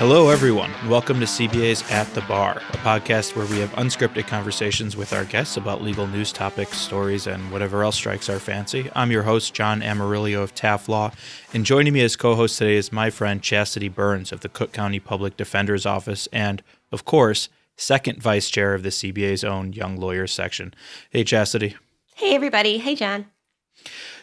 Hello, everyone. Welcome to CBA's At the Bar, a podcast where we have unscripted conversations with our guests about legal news topics, stories, and whatever else strikes our fancy. I'm your host, John Amarillo of Taft Law, and joining me as co host today is my friend Chastity Burns of the Cook County Public Defender's Office, and, of course, second vice chair of the CBA's own Young Lawyers section. Hey, Chastity. Hey, everybody. Hey, John.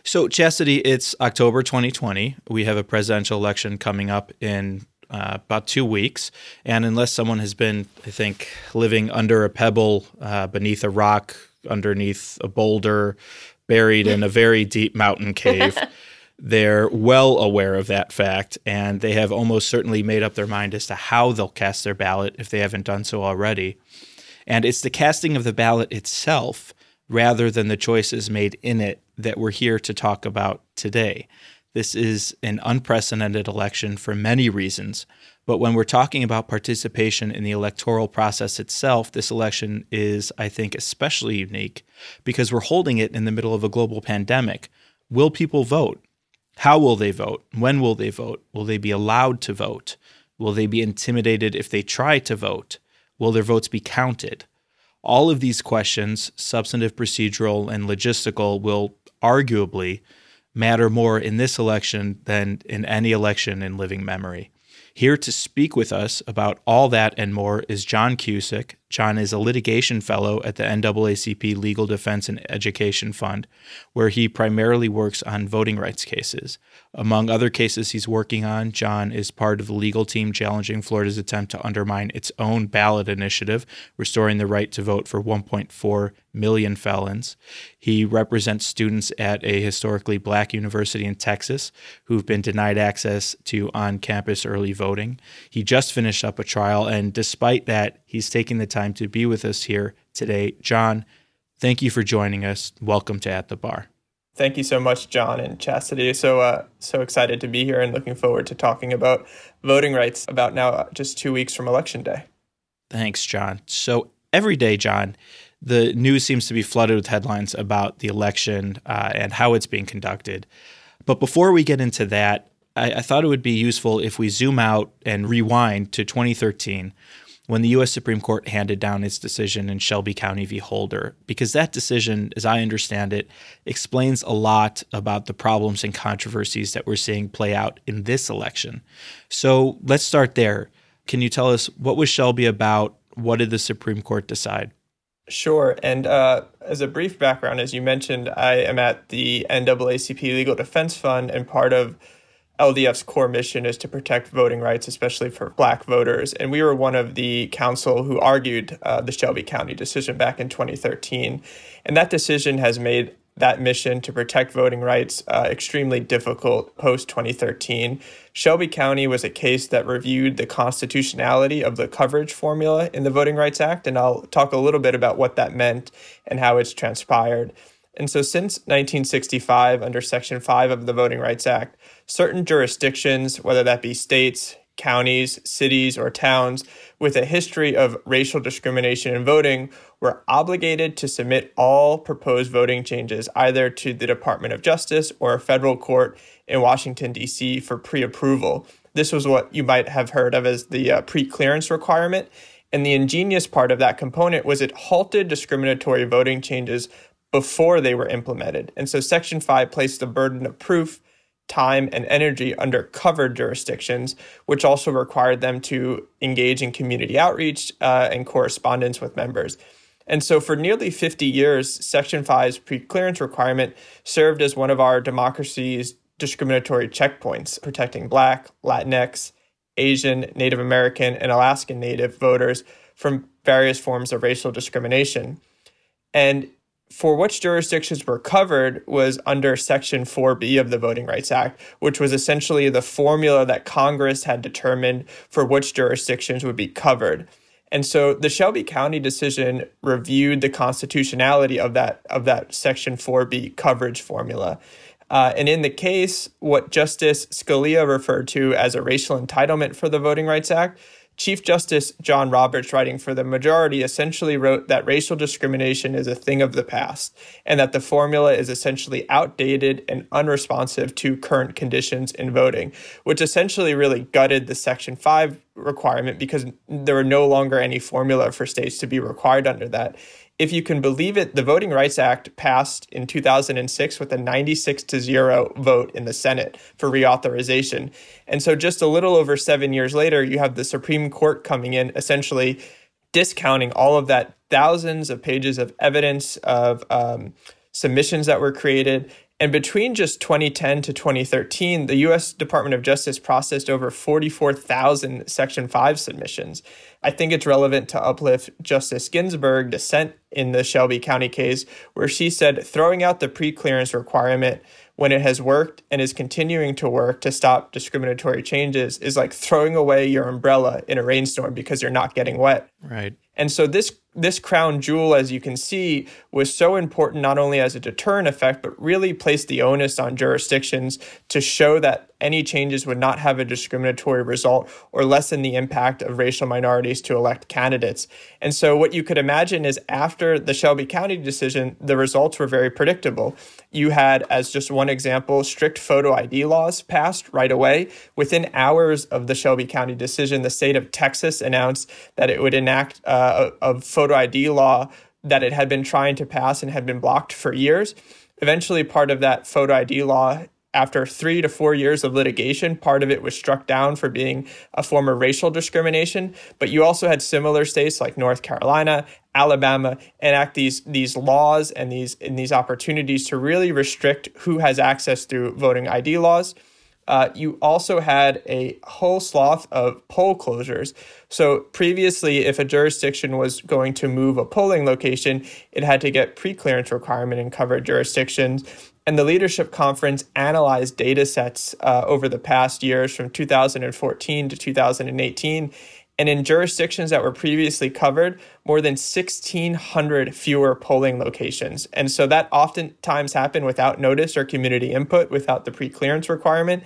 So, Chastity, it's October 2020. We have a presidential election coming up in uh, about two weeks. And unless someone has been, I think, living under a pebble, uh, beneath a rock, underneath a boulder, buried in a very deep mountain cave, they're well aware of that fact. And they have almost certainly made up their mind as to how they'll cast their ballot if they haven't done so already. And it's the casting of the ballot itself rather than the choices made in it that we're here to talk about today. This is an unprecedented election for many reasons. But when we're talking about participation in the electoral process itself, this election is, I think, especially unique because we're holding it in the middle of a global pandemic. Will people vote? How will they vote? When will they vote? Will they be allowed to vote? Will they be intimidated if they try to vote? Will their votes be counted? All of these questions, substantive, procedural, and logistical, will arguably matter more in this election than in any election in living memory. Here to speak with us about all that and more is John Cusick. John is a litigation fellow at the NAACP Legal Defense and Education Fund, where he primarily works on voting rights cases. Among other cases he's working on, John is part of the legal team challenging Florida's attempt to undermine its own ballot initiative, restoring the right to vote for 1.4 million felons. He represents students at a historically black university in Texas who've been denied access to on campus early voting. He just finished up a trial, and despite that, he's taking the time to be with us here today. John, thank you for joining us. Welcome to At the Bar. Thank you so much, John and Chastity. So, uh, so excited to be here and looking forward to talking about voting rights about now uh, just two weeks from Election Day. Thanks, John. So, every day, John, the news seems to be flooded with headlines about the election uh, and how it's being conducted. But before we get into that, I, I thought it would be useful if we zoom out and rewind to 2013 when the U.S. Supreme Court handed down its decision in Shelby County v. Holder, because that decision, as I understand it, explains a lot about the problems and controversies that we're seeing play out in this election. So let's start there. Can you tell us what was Shelby about? What did the Supreme Court decide? Sure. And uh, as a brief background, as you mentioned, I am at the NAACP Legal Defense Fund, and part of LDF's core mission is to protect voting rights, especially for black voters. And we were one of the counsel who argued uh, the Shelby County decision back in 2013. And that decision has made that mission to protect voting rights uh, extremely difficult post 2013. Shelby County was a case that reviewed the constitutionality of the coverage formula in the Voting Rights Act, and I'll talk a little bit about what that meant and how it's transpired. And so, since 1965, under Section 5 of the Voting Rights Act, certain jurisdictions, whether that be states, counties, cities, or towns with a history of racial discrimination in voting were obligated to submit all proposed voting changes either to the Department of Justice or a federal court in Washington, D.C. for pre approval. This was what you might have heard of as the uh, pre clearance requirement. And the ingenious part of that component was it halted discriminatory voting changes before they were implemented. And so Section 5 placed the burden of proof time, and energy under covered jurisdictions, which also required them to engage in community outreach uh, and correspondence with members. And so, for nearly 50 years, Section 5's pre-clearance requirement served as one of our democracy's discriminatory checkpoints, protecting Black, Latinx, Asian, Native American, and Alaskan Native voters from various forms of racial discrimination. And for which jurisdictions were covered was under Section 4B of the Voting Rights Act, which was essentially the formula that Congress had determined for which jurisdictions would be covered. And so the Shelby County decision reviewed the constitutionality of that of that Section 4B coverage formula. Uh, and in the case, what Justice Scalia referred to as a racial entitlement for the Voting Rights Act Chief Justice John Roberts, writing for the majority, essentially wrote that racial discrimination is a thing of the past and that the formula is essentially outdated and unresponsive to current conditions in voting, which essentially really gutted the Section 5 requirement because there were no longer any formula for states to be required under that if you can believe it, the Voting Rights Act passed in 2006 with a 96 to 0 vote in the Senate for reauthorization. And so, just a little over seven years later, you have the Supreme Court coming in essentially discounting all of that thousands of pages of evidence of um, submissions that were created and between just 2010 to 2013, the US Department of Justice processed over 44,000 Section 5 submissions. I think it's relevant to uplift Justice Ginsburg's dissent in the Shelby County case, where she said throwing out the pre-clearance requirement when it has worked and is continuing to work to stop discriminatory changes is like throwing away your umbrella in a rainstorm because you're not getting wet. Right. And so this this crown jewel, as you can see, was so important not only as a deterrent effect, but really placed the onus on jurisdictions to show that any changes would not have a discriminatory result or lessen the impact of racial minorities to elect candidates. And so, what you could imagine is after the Shelby County decision, the results were very predictable. You had, as just one example, strict photo ID laws passed right away. Within hours of the Shelby County decision, the state of Texas announced that it would enact uh, Uh, a, a photo ID law that it had been trying to pass and had been blocked for years. Eventually, part of that photo ID law, after three to four years of litigation, part of it was struck down for being a form of racial discrimination. But you also had similar states like North Carolina, Alabama enact these these laws and these and these opportunities to really restrict who has access through voting ID laws. Uh, you also had a whole swath of poll closures. So previously, if a jurisdiction was going to move a polling location, it had to get pre-clearance requirement in covered jurisdictions. And the Leadership Conference analyzed data sets uh, over the past years from 2014 to 2018. And in jurisdictions that were previously covered, more than 1,600 fewer polling locations. And so that oftentimes happened without notice or community input, without the pre clearance requirement.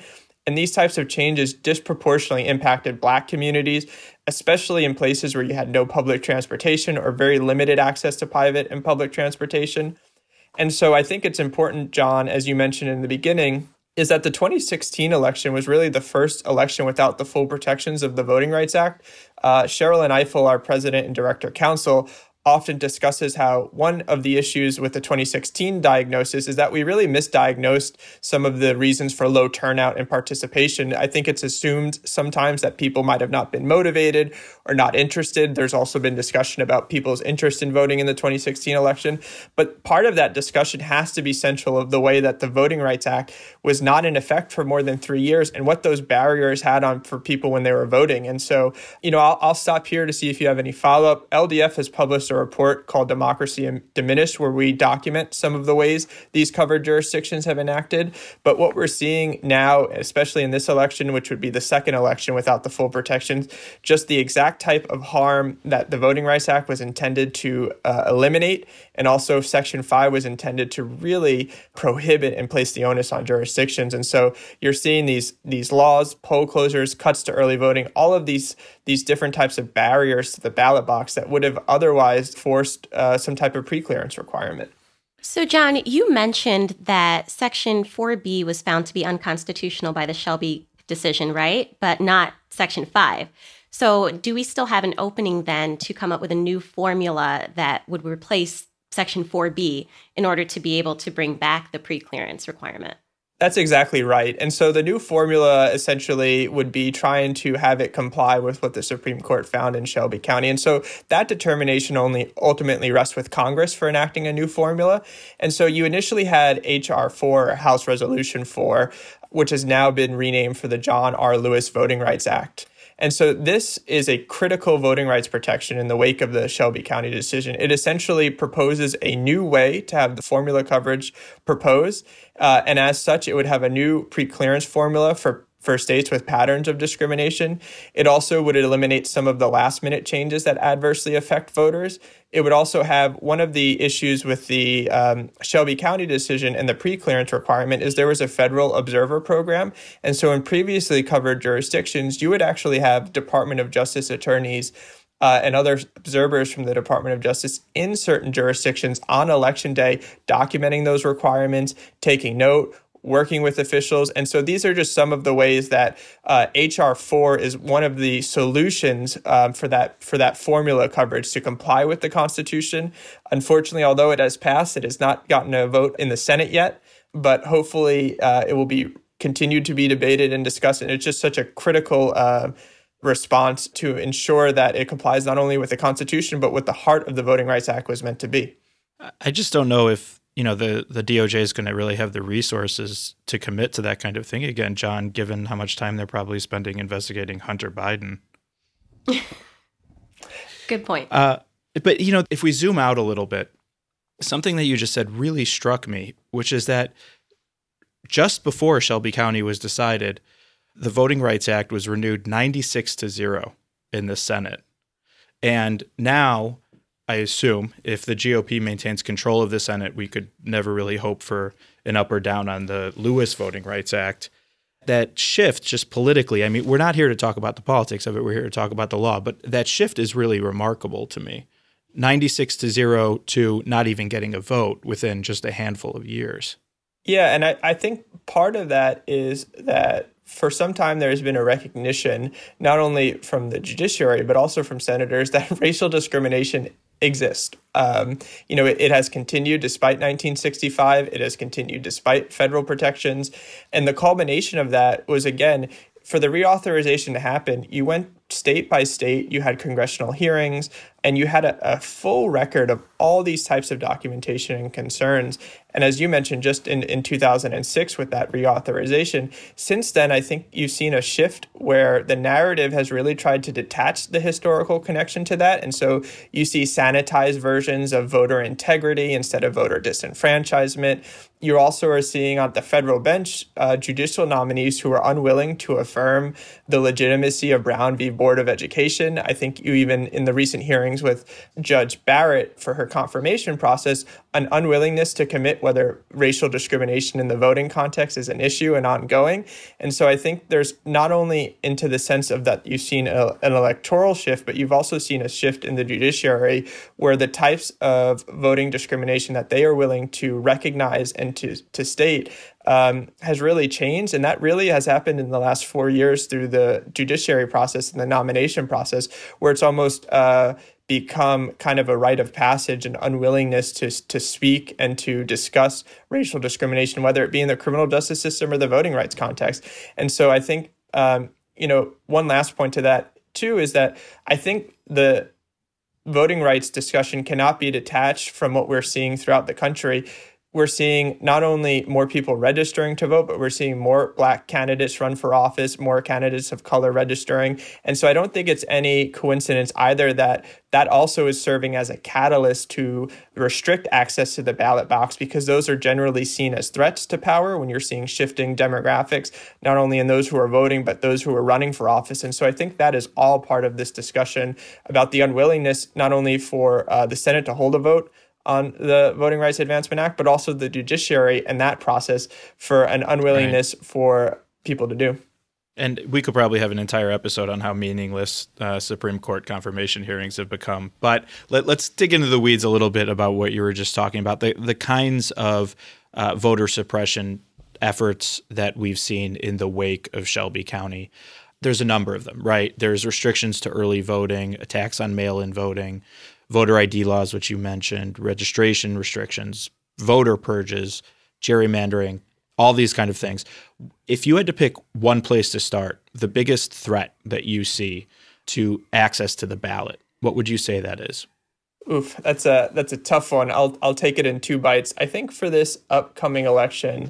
And these types of changes disproportionately impacted Black communities, especially in places where you had no public transportation or very limited access to private and public transportation. And so I think it's important, John, as you mentioned in the beginning, is that the 2016 election was really the first election without the full protections of the Voting Rights Act. Uh, Sherrilyn Ifill, our president and director counsel, often discusses how one of the issues with the 2016 diagnosis is that we really misdiagnosed some of the reasons for low turnout and participation. I think it's assumed sometimes that people might have not been motivated or not interested. There's also been discussion about people's interest in voting in the 2016 election. But part of that discussion has to be central of the way that the Voting Rights Act was not in effect for more than three years and what those barriers had on for people when they were voting. And so, you know, I'll, I'll stop here to see if you have any follow up. LDF has published a report called Democracy Diminished, where we document some of the ways these covered jurisdictions have enacted. But what we're seeing now, especially in this election, which would be the second election without the full protections, just the exact type of harm that the Voting Rights Act was intended to uh, eliminate, and also Section 5 was intended to really prohibit and place the onus on jurisdictions. And so you're seeing these these laws, poll closures, cuts to early voting, all of these these different types of barriers to the ballot box that would have otherwise forced uh, some type of pre-clearance requirement. So, John, you mentioned that Section 4B was found to be unconstitutional by the Shelby decision, right? But not Section 5. So, do we still have an opening then to come up with a new formula that would replace Section 4B in order to be able to bring back the pre clearance requirement? That's exactly right. And so the new formula essentially would be trying to have it comply with what the Supreme Court found in Shelby County. And so that determination only ultimately rests with Congress for enacting a new formula. And so you initially had H.R. 4, House Resolution 4, which has now been renamed for the John R. Lewis Voting Rights Act. And so this is a critical voting rights protection in the wake of the Shelby County decision. It essentially proposes a new way to have the formula coverage proposed. Uh, and as such, it would have a new pre-clearance formula for for states with patterns of discrimination. It also would eliminate some of the last minute changes that adversely affect voters. It would also have one of the issues with the um, Shelby County decision and the pre-clearance requirement is there was a federal observer program, and so in previously covered jurisdictions, you would actually have Department of Justice attorneys. Uh, and other observers from the Department of Justice in certain jurisdictions on election day, documenting those requirements, taking note, working with officials. And so these are just some of the ways that uh, HR four is one of the solutions um, for that for that formula coverage to comply with the Constitution. Unfortunately, although it has passed, it has not gotten a vote in the Senate yet. But hopefully, uh, it will be continued to be debated and discussed. And it's just such a critical. Uh, response to ensure that it complies not only with the Constitution but with the heart of the Voting Rights Act was meant to be. I just don't know if you know the the DOJ is going to really have the resources to commit to that kind of thing again, John. Given how much time they're probably spending investigating Hunter Biden. Good point. Uh, but you know, if we zoom out a little bit, something that you just said really struck me, which is that just before Shelby County was decided, the Voting Rights Act was renewed 96 to 0 in the Senate. And now I assume if the GOP maintains control of the Senate, we could never really hope for an up or down on the Lewis Voting Rights Act. That shift, just politically, I mean, we're not here to talk about the politics of it, we're here to talk about the law, but that shift is really remarkable to me. 96 to 0 to not even getting a vote within just a handful of years. Yeah, and I, I think part of that is that for some time there's been a recognition, not only from the judiciary, but also from senators, that racial discrimination exist. Um, you know, it, it, has continued despite 1965. It has continued despite federal protections. And the culmination of that was, again, for the reauthorization to happen, you went state by state, you had congressional hearings, and you had a, a, full record of all these types of documentation and concerns. And as you mentioned, just in, in 2006 with that reauthorization, since then, I think you've seen a shift where the narrative has really tried to detach the historical connection to that. And so you see sanitized versions of voter integrity instead of voter disenfranchisement. You also are seeing on the federal bench uh, judicial nominees who are unwilling to affirm the legitimacy of Brown v. Board of Education. I think you even in the recent hearings with Judge Barrett for her confirmation process, an unwillingness to commit whether racial discrimination in the voting context is an issue and ongoing. And so I think there's not only into the sense of that you've seen a, an electoral shift, but you've also seen a shift in the judiciary where the types of voting discrimination that they are willing to recognize and to, to state um, has really changed. And that really has happened in the last four years through the judiciary process and the nomination process, where it's almost uh, become kind of a rite of passage and unwillingness to, to speak and to discuss racial discrimination, whether it be in the criminal justice system or the voting rights context. And so I think, um, you know, one last point to that too is that I think the voting rights discussion cannot be detached from what we're seeing throughout the country we're seeing not only more people registering to vote, but we're seeing more black candidates run for office, more candidates of color registering. And so I don't think it's any coincidence either that that also is serving as a catalyst to restrict access to the ballot box because those are generally seen as threats to power when you're seeing shifting demographics, not only in those who are voting, but those who are running for office. And so I think that is all part of this discussion about the unwillingness not only for uh, the Senate to hold a vote, on the Voting Rights Advancement Act, but also the judiciary and that process for an unwillingness right. for people to do. And we could probably have an entire episode on how meaningless uh, Supreme Court confirmation hearings have become. But let, us dig into the weeds a little bit about what you were just talking about the, the kinds of uh, voter suppression efforts that we've seen in the wake of Shelby County. There's a number of them, right? There's restrictions to early voting, attacks on mail in voting, voter ID laws, which you mentioned, registration restrictions, voter purges, gerrymandering, all these kind of things. If you had to pick one place to start, the biggest threat that you see to access to the ballot, what would you say that is? Oof, that's a that's a tough one. I'll I'll take it in two bites. I think for this upcoming election,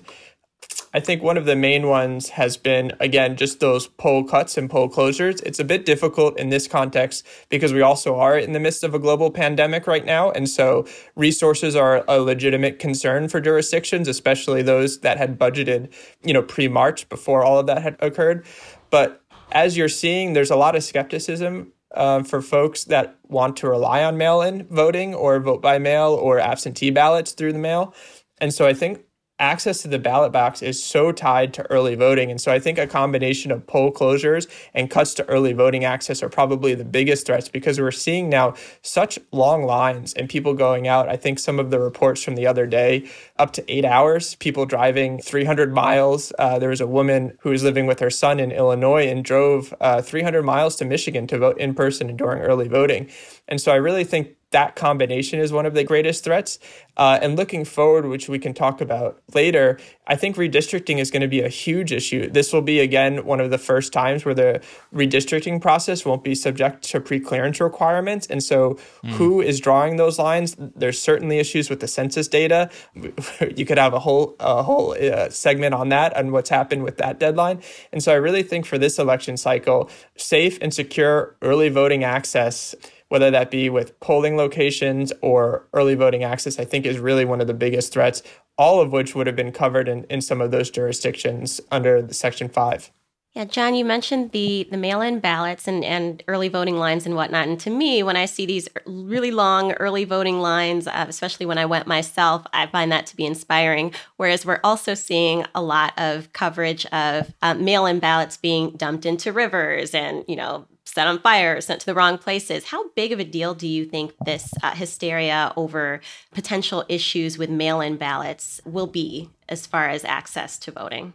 I think one of the main ones has been, again, just those poll cuts and poll closures. It's a bit difficult in this context because we also are in the midst of a global pandemic right now. And so resources are a legitimate concern for jurisdictions, especially those that had budgeted, you know, pre March before all of that had occurred. But as you're seeing, there's a lot of skepticism uh, for folks that want to rely on mail in voting or vote by mail or absentee ballots through the mail. And so I think access to the ballot box is so tied to early voting. And so I think a combination of poll closures and cuts to early voting access are probably the biggest threats because we're seeing now such long lines and people going out. I think some of the reports from the other day, up to eight hours, people driving 300 miles. Uh, there was a woman who was living with her son in Illinois and drove uh, 300 miles to Michigan to vote in person during early voting. And so I really think that combination is one of the greatest threats. Uh, and looking forward, which we can talk about later, I think redistricting is going to be a huge issue. This will be, again, one of the first times where the redistricting process won't be subject to pre-clearance requirements. And so, mm. who is drawing those lines? There's certainly issues with the census data. you could have a whole a whole uh, segment on that and what's happened with that deadline. And so, I really think for this election cycle, safe and secure early voting access whether that be with polling locations or early voting access, I think is really one of the biggest threats, all of which would have been covered in, in some of those jurisdictions under Section 5. Yeah, John, you mentioned the the mail-in ballots and, and early voting lines and whatnot. And to me, when I see these really long early voting lines, uh, especially when I went myself, I find that to be inspiring. Whereas we're also seeing a lot of coverage of uh, mail-in ballots being dumped into rivers and you know set on fire, sent to the wrong places. How big of a deal do you think this uh, hysteria over potential issues with mail in ballots will be as far as access to voting?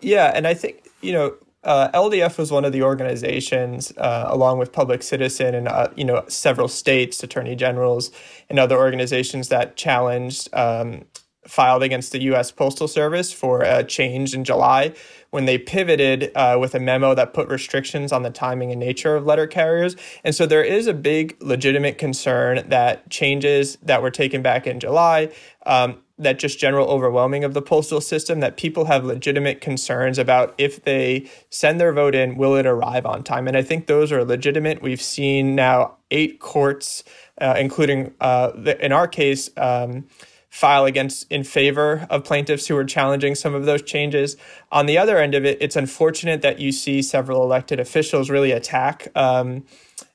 Yeah, and I think, you know, uh, LDF was one of the organizations, uh, along with Public Citizen and uh, you know several states, attorney generals, and other organizations that challenged um, filed against the U.S. Postal Service for a change in July when they pivoted uh, with a memo that put restrictions on the timing and nature of letter carriers. And so there is a big legitimate concern that changes that were taken back in July. Um, that just general overwhelming of the postal system that people have legitimate concerns about if they send their vote in will it arrive on time and i think those are legitimate we've seen now eight courts uh, including uh, in our case um, file against in favor of plaintiffs who are challenging some of those changes. On the other end of it, it's unfortunate that you see several elected officials really attack um,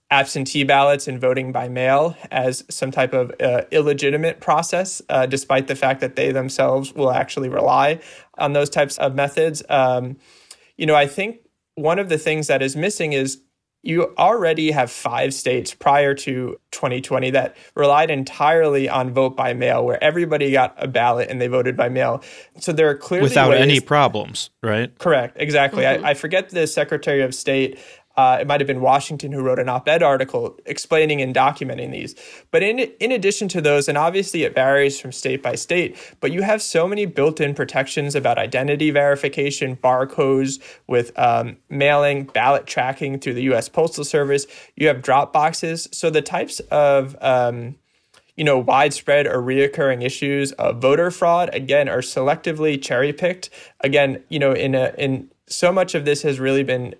absentee ballots and voting by mail as some type of uh, illegitimate process, uh, despite the fact that they themselves will actually rely on those types of methods. Um, you know, I think one of the things that is missing is you already have five states prior to 2020 that relied entirely on vote by mail, where everybody got a ballot and they voted by mail. So there are clearly without ways, any problems, right? Correct, exactly. Mm-hmm. I, I, forget the Secretary of State uh, it might have been Washington who wrote an op-ed article explaining and documenting these. But in in addition to those, and obviously it varies from state by state, but you have so many built-in protections about identity verification, barcodes with um, mailing, ballot tracking through the U.S. Postal Service. You have drop boxes, so the types of um, you know, widespread or reoccurring issues of voter fraud again are selectively cherry picked. Again, you know, in a in so much of this has really been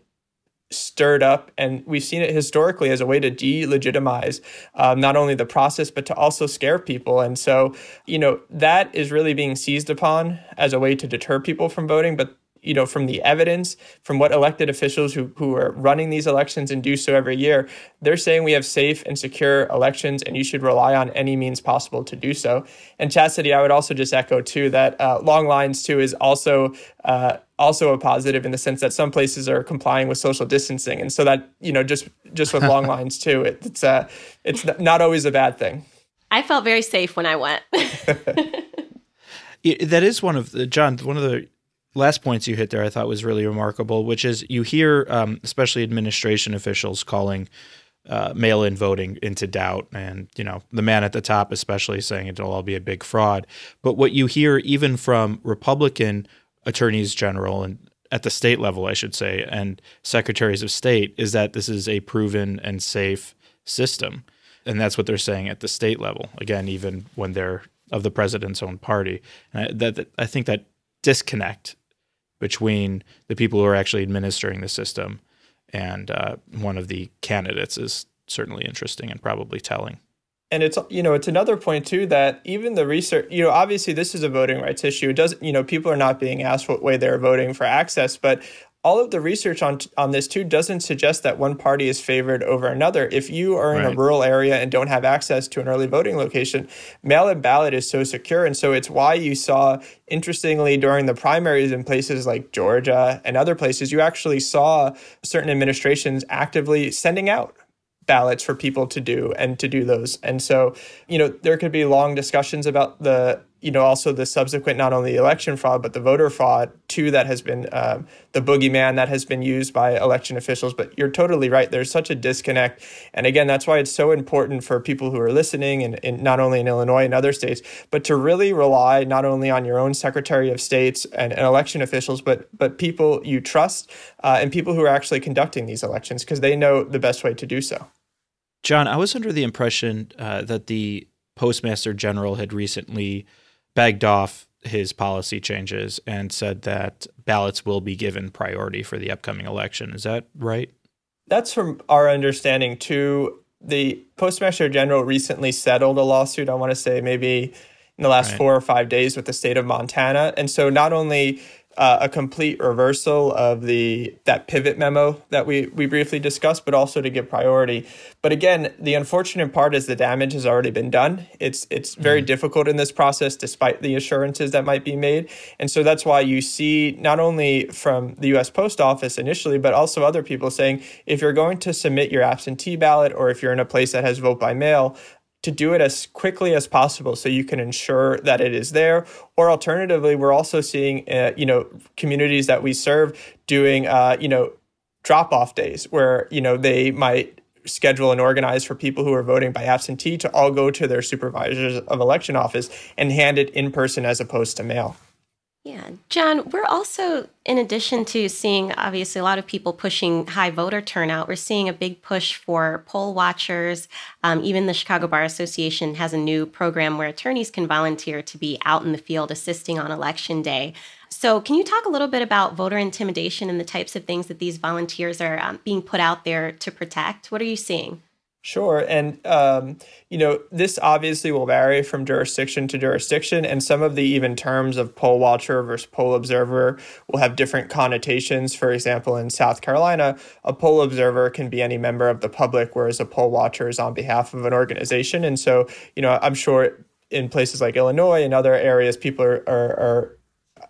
stirred up, and we've seen it historically as a way to delegitimize um, not only the process but to also scare people. And so, you know, that is really being seized upon as a way to deter people from voting. But you know, from the evidence, from what elected officials who, who are running these elections and do so every year, they're saying we have safe and secure elections and you should rely on any means possible to do so. And Chastity, I would also just echo too that uh, long lines too is also uh, also a positive in the sense that some places are complying with social distancing, and so that you know just just with long lines too, it, it's uh, it's not always a bad thing. I felt very safe when I went. that is one of the John. One of the last points you hit there I thought was really remarkable, which is you hear, um, especially administration officials calling uh, mail-in voting into doubt, and you know the man at the top, especially saying it'll all be a big fraud. But what you hear even from Republican attorneys general and at the state level, I should say, and secretaries of state, is that this is a proven and safe system, and that's what they're saying at the state level. Again, even when they're of the president's own party, and I, that, that I think that disconnect between the people who are actually administering the system and uh, one of the candidates is certainly interesting and probably telling. And it's you know it's another point too that even the research you know obviously this is a voting rights issue. It doesn't you know people are not being asked what way they're voting for access but all of the research on on this too doesn't suggest that one party is favored over another. If you are in right. a rural area and don't have access to an early voting location, mail-in ballot is so secure, and so it's why you saw, interestingly, during the primaries in places like Georgia and other places, you actually saw certain administrations actively sending out ballots for people to do and to do those. And so, you know, there could be long discussions about the, you know, also the subsequent not only election fraud but the voter fraud too that has been uh, the boogeyman that has been used by election officials. But you're totally right. There's such a disconnect, and again, that's why it's so important for people who are listening, and, and not only in Illinois and other states, but to really rely not only on your own Secretary of States and, and election officials, but but people you trust uh, and people who are actually conducting these elections because they know the best way to do so. John, I was under the impression uh, that the Postmaster General had recently begged off his policy changes and said that ballots will be given priority for the upcoming election. Is that right? That's from our understanding too. The Postmaster General recently settled a lawsuit, I want to say maybe in the last right. four or five days with the state of Montana. And so not only uh, a complete reversal of the that pivot memo that we we briefly discussed, but also to give priority. But again, the unfortunate part is the damage has already been done. It's it's very mm-hmm. difficult in this process, despite the assurances that might be made, and so that's why you see not only from the U.S. Post Office initially, but also other people saying if you're going to submit your absentee ballot or if you're in a place that has vote by mail, to do it as quickly as possible so you can ensure that it is there. Or alternatively we're also seeing uh, you know communities that we serve doing uh, you know drop off days where you know they might schedule and organize for people who are voting by absentee to all go to their supervisors of election office and hand it in person as opposed to mail yeah, John, we're also, in addition to seeing obviously a lot of people pushing high voter turnout, we're seeing a big push for poll watchers. Um, even the Chicago Bar Association has a new program where attorneys can volunteer to be out in the field assisting on election day. So, can you talk a little bit about voter intimidation and the types of things that these volunteers are um, being put out there to protect? What are you seeing? Sure. And, um, you know, this obviously will vary from jurisdiction to jurisdiction. And some of the even terms of poll watcher versus poll observer will have different connotations. For example, in South Carolina, a poll observer can be any member of the public, whereas a poll watcher is on behalf of an organization. And so, you know, I'm sure in places like Illinois and other areas, people are, are, are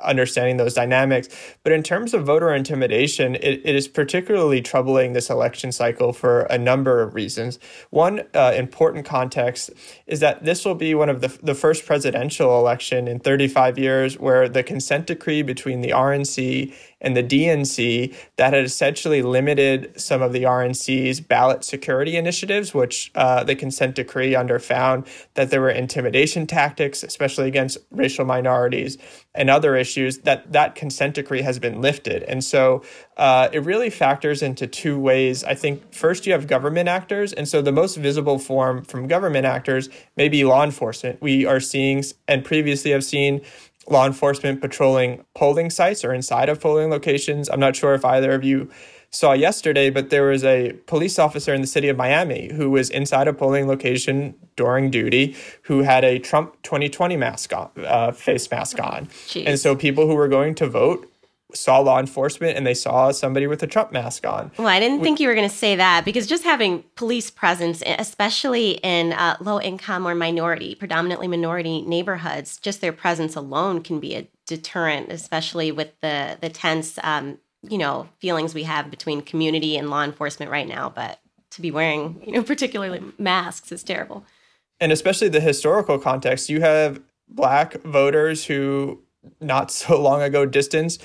understanding those dynamics. But in terms of voter intimidation, it, it is particularly troubling this election cycle for a number of reasons. One uh, important context is that this will be one of the, the first presidential election in 35 years where the consent decree between the RNC and the DNC that had essentially limited some of the RNC's ballot security initiatives, which uh, the consent decree under found that there were intimidation tactics, especially against racial minorities and other issues, that that consent decree has been lifted. And so uh, it really factors into two ways. I think first you have government actors. And so the most visible form from government actors may be law enforcement. We are seeing and previously have seen law enforcement patrolling polling sites or inside of polling locations. I'm not sure if either of you saw yesterday, but there was a police officer in the city of Miami who was inside a polling location during duty who had a Trump 2020 mask on, uh, face mask on. Jeez. And so people who were going to vote saw law enforcement and they saw somebody with a Trump mask on. Well, I didn't we, think you were going to say that because just having police presence, especially in uh, low income or minority, predominantly minority neighborhoods, just their presence alone can be a deterrent, especially with the the tense, um, you know, feelings we have between community and law enforcement right now. But to be wearing, you know, particularly masks is terrible. And especially the historical context, you have black voters who not so long ago distance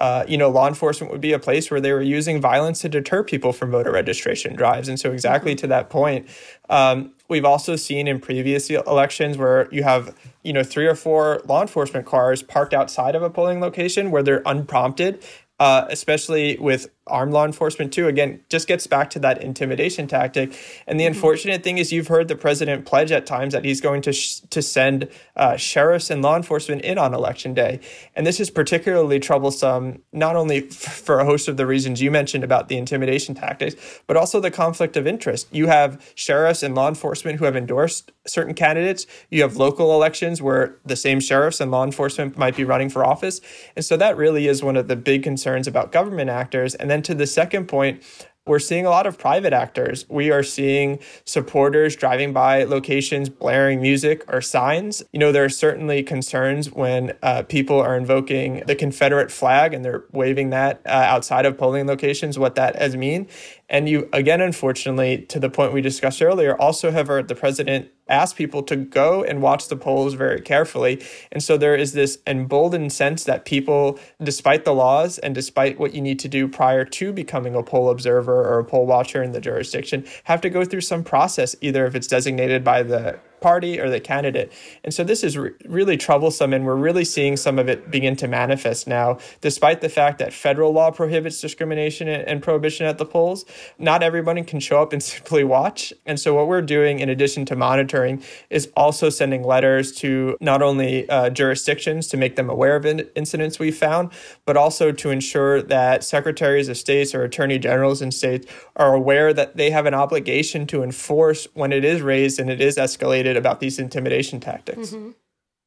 uh, you know, law enforcement would be a place where they were using violence to deter people from voter registration drives. And so, exactly to that point, um, we've also seen in previous elections where you have, you know, three or four law enforcement cars parked outside of a polling location where they're unprompted, uh, especially with armed law enforcement too. Again, just gets back to that intimidation tactic. And the mm-hmm. unfortunate thing is, you've heard the president pledge at times that he's going to sh- to send uh, sheriffs and law enforcement in on election day. And this is particularly troublesome, not only f- for a host of the reasons you mentioned about the intimidation tactics, but also the conflict of interest. You have sheriffs and law enforcement who have endorsed certain candidates. You have local elections where the same sheriffs and law enforcement might be running for office. And so that really is one of the big concerns about government actors. And then to the second point, we're seeing a lot of private actors. We are seeing supporters driving by locations blaring music or signs. You know, there are certainly concerns when uh, people are invoking the Confederate flag and they're waving that uh, outside of polling locations, what that as mean. And you, again, unfortunately, to the point we discussed earlier, also have heard the president ask people to go and watch the polls very carefully. And so there is this emboldened sense that people, despite the laws and despite what you need to do prior to becoming a poll observer or a poll watcher in the jurisdiction, have to go through some process, either if it's designated by the party or the candidate. And so this is re- really troublesome, and we're really seeing some of it begin to manifest now, despite the fact that federal law prohibits discrimination and, and prohibition at the polls. Not everybody can show up and simply watch. And so what we're doing, in addition to monitoring, is also sending letters to not only uh, jurisdictions to make them aware of in- incidents we found, but also to ensure that secretaries of states or attorney generals in states are aware that they have an obligation to enforce when it is raised and it is escalated about these intimidation tactics. Mm-hmm.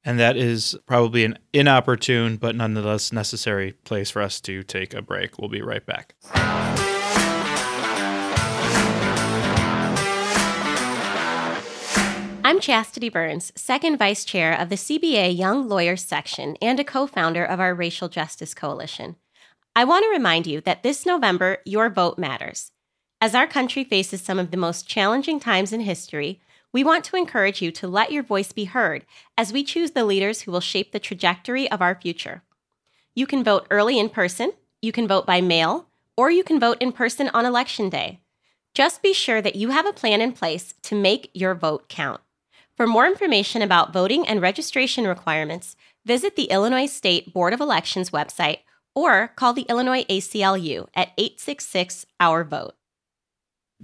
And that is probably an inopportune but nonetheless necessary place for us to take a break. We'll be right back. I'm Chastity Burns, second vice chair of the CBA Young Lawyers section and a co founder of our Racial Justice Coalition. I want to remind you that this November, your vote matters. As our country faces some of the most challenging times in history, we want to encourage you to let your voice be heard as we choose the leaders who will shape the trajectory of our future. You can vote early in person, you can vote by mail, or you can vote in person on election day. Just be sure that you have a plan in place to make your vote count. For more information about voting and registration requirements, visit the Illinois State Board of Elections website or call the Illinois ACLU at 866 Our Vote.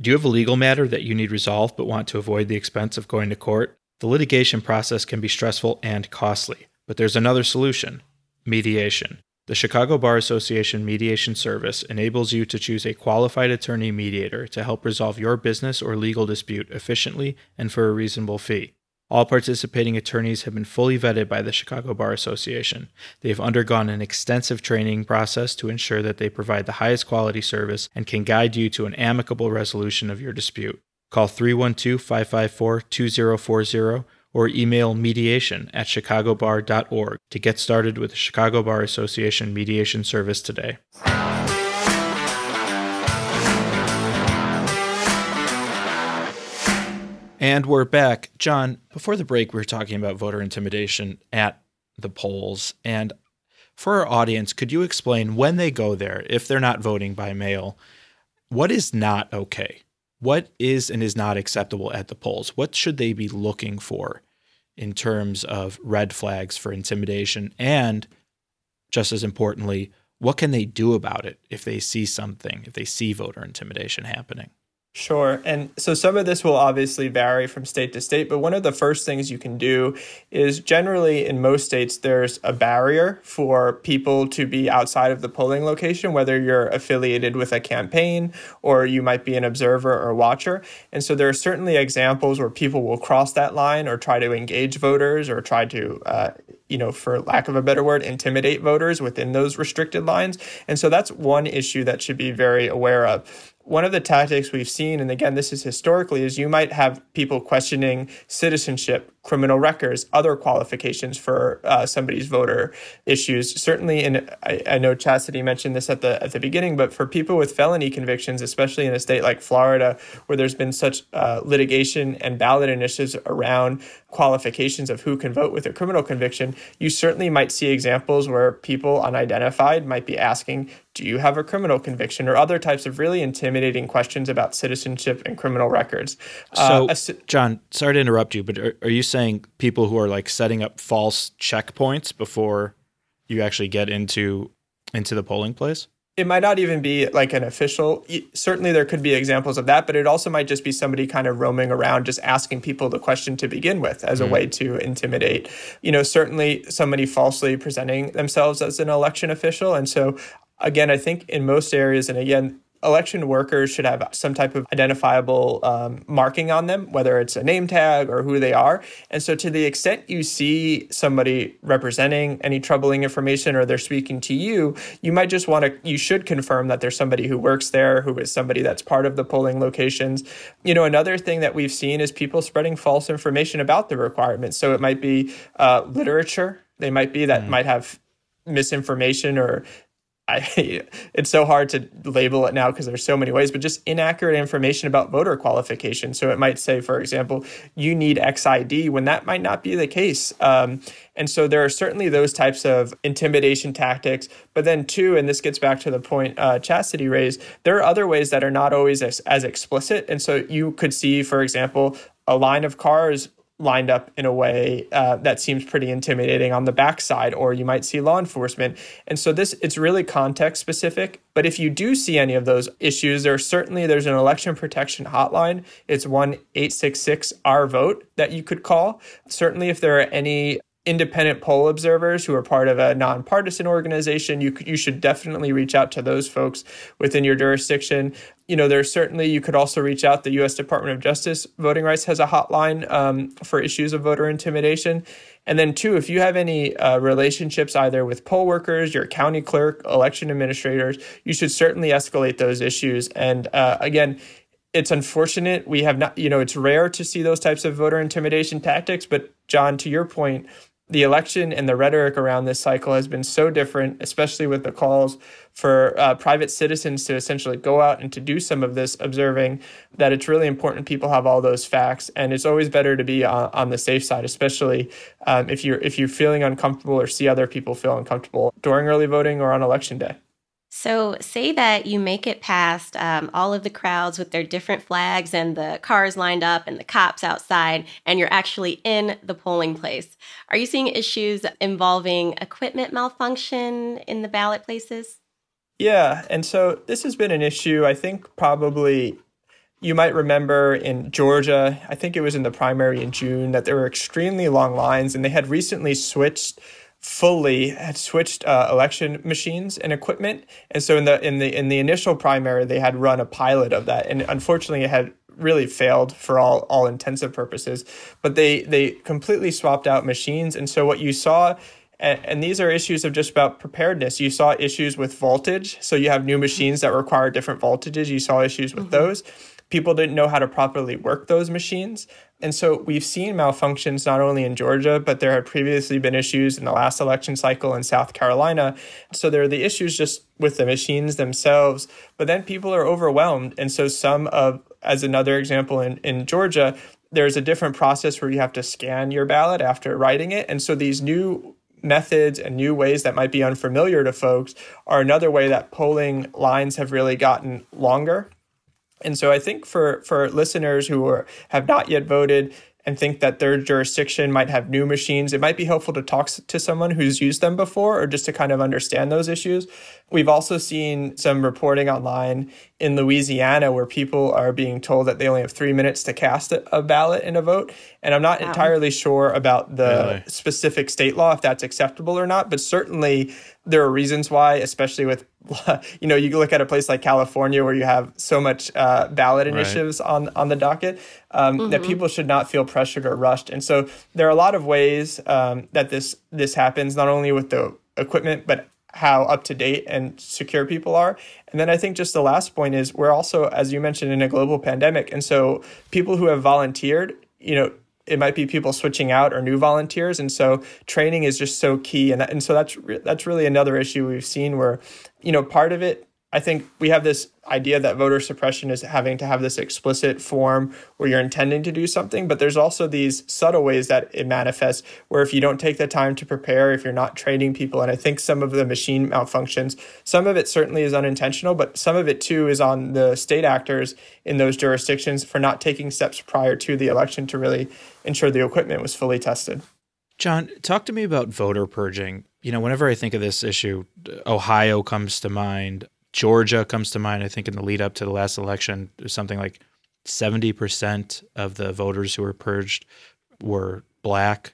Do you have a legal matter that you need resolved but want to avoid the expense of going to court? The litigation process can be stressful and costly, but there's another solution mediation. The Chicago Bar Association Mediation Service enables you to choose a qualified attorney mediator to help resolve your business or legal dispute efficiently and for a reasonable fee. All participating attorneys have been fully vetted by the Chicago Bar Association. They have undergone an extensive training process to ensure that they provide the highest quality service and can guide you to an amicable resolution of your dispute. Call 312 554 2040 or email mediation at chicagobar.org to get started with the Chicago Bar Association Mediation Service today. And we're back. John, before the break, we were talking about voter intimidation at the polls. And for our audience, could you explain when they go there, if they're not voting by mail, what is not okay? What is and is not acceptable at the polls? What should they be looking for in terms of red flags for intimidation? And just as importantly, what can they do about it if they see something, if they see voter intimidation happening? Sure. And so some of this will obviously vary from state to state, but one of the first things you can do is generally in most states, there's a barrier for people to be outside of the polling location, whether you're affiliated with a campaign or you might be an observer or watcher. And so there are certainly examples where people will cross that line or try to engage voters or try to, uh, you know, for lack of a better word, intimidate voters within those restricted lines. And so that's one issue that should be very aware of one of the tactics we've seen, and again, this is historically, is you might have people questioning citizenship, criminal records, other qualifications for uh, somebody's voter issues. Certainly, and I, I, know Chastity mentioned this at the at the beginning, but for people with felony convictions, especially in a state like Florida, where there's been such uh, litigation and ballot initiatives around qualifications of who can vote with a criminal conviction, you certainly might see examples where people unidentified might be asking, "Do you have a criminal conviction?" or other types of really intimidating questions about citizenship and criminal records. So, uh, John, sorry to interrupt you, but are, are you saying people who are like setting up false checkpoints before you actually get into into the polling place? it might not even be like an official certainly there could be examples of that but it also might just be somebody kind of roaming around just asking people the question to begin with as mm-hmm. a way to intimidate you know certainly somebody falsely presenting themselves as an election official and so again i think in most areas and again election workers should have some type of identifiable um, marking on them, whether it's a name tag or who they are. And so, to the extent you see somebody representing any troubling information or they're speaking to you, you might just want to, you should confirm that there's somebody who works there, who is somebody that's part of the polling locations. You know, another thing that we've seen is people spreading false information about the requirements. So, it might be uh, literature, they might be that mm. might have misinformation or I, it's so hard to label it now because there's so many ways, but just inaccurate information about voter qualification. So it might say, for example, you need XID when that might not be the case. Um, and so there are certainly those types of intimidation tactics. But then, two, and this gets back to the point uh, Chastity raised, there are other ways that are not always as, as explicit. And so you could see, for example, a line of cars lined up in a way uh, that seems pretty intimidating on the backside, or you might see law enforcement. And so this it's really context specific. But if you do see any of those issues, there certainly there's an election protection hotline. It's one eight six six our vote that you could call. Certainly, if there are any independent poll observers who are part of a nonpartisan organization, you you should definitely reach out to those folks within your jurisdiction. You know, there's certainly you could also reach out. The U.S. Department of Justice Voting Rights has a hotline um, for issues of voter intimidation. And then two, if you have any uh, relationships either with poll workers, your county clerk, election administrators, you should certainly escalate those issues. And uh, again, it's unfortunate we have not you know it's rare to see those types of voter intimidation tactics but john to your point the election and the rhetoric around this cycle has been so different, especially with the calls for uh, private citizens to essentially go out and to do some of this observing, that it's really important people have all those facts. And it's always better to be on, on the safe side, especially um, if you're if you're feeling uncomfortable or see other people feel uncomfortable during early voting or on election day. So, say that you make it past um, all of the crowds with their different flags and the cars lined up and the cops outside, and you're actually in the polling place. Are you seeing issues involving equipment malfunction in the ballot places? Yeah. And so, this has been an issue, I think, probably you might remember in Georgia, I think it was in the primary in June, that there were extremely long lines, and they had recently switched fully had switched uh, election machines and equipment. And so in the in the in the initial primary they had run a pilot of that. And unfortunately it had really failed for all all intensive purposes. But they they completely swapped out machines. And so what you saw and, and these are issues of just about preparedness. You saw issues with voltage. So you have new machines that require different voltages. You saw issues with mm-hmm. those people didn't know how to properly work those machines. And so we've seen malfunctions not only in Georgia, but there had previously been issues in the last election cycle in South Carolina. So there are the issues just with the machines themselves, but then people are overwhelmed. And so some of, as another example in, in Georgia, there's a different process where you have to scan your ballot after writing it. And so these new methods and new ways that might be unfamiliar to folks are another way that polling lines have really gotten longer and so I think for for listeners who are, have not yet voted and think that their jurisdiction might have new machines, it might be helpful to talk to someone who's used them before or just to kind of understand those issues. We've also seen some reporting online in Louisiana where people are being told that they only have three minutes to cast a ballot in a vote. And I'm not wow. entirely sure about the really? specific state law, if that's acceptable or not, but certainly there are reasons why, especially with, you know, you look at a place like California where you have so much uh, ballot initiatives right. on, on the docket, um, mm-hmm. that people should not feel pressured or rushed. And so there are a lot of ways um, that this this happens, not only with the equipment, but how up to date and secure people are. And then I think just the last point is we're also, as you mentioned, in a global pandemic. And so people who have volunteered, you know, it might be people switching out or new volunteers. And so training is just so key. And, that, and so that's, that's really another issue we've seen where, you know, part of it I think we have this idea that voter suppression is having to have this explicit form where you're intending to do something, but there's also these subtle ways that it manifests where if you don't take the time to prepare, if you're not training people, and I think some of the machine malfunctions, some of it certainly is unintentional, but some of it too is on the state actors in those jurisdictions for not taking steps prior to the election to really ensure the equipment was fully tested. John, talk to me about voter purging. You know, whenever I think of this issue, Ohio comes to mind Georgia comes to mind. I think in the lead up to the last election, something like 70% of the voters who were purged were black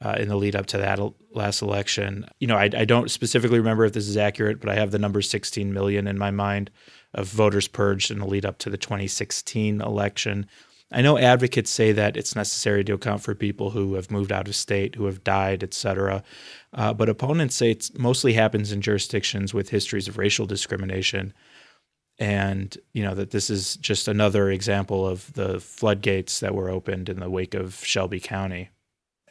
uh, in the lead up to that last election. You know, I, I, don't specifically remember if this is accurate, but I have the number 16 million in my mind of voters purged in the lead up to the 2016 election. I know advocates say that it's necessary to account for people who have moved out of state, who have died, et cetera. Uh, but opponents say it mostly happens in jurisdictions with histories of racial discrimination. And, you know, that this is just another example of the floodgates that were opened in the wake of Shelby County.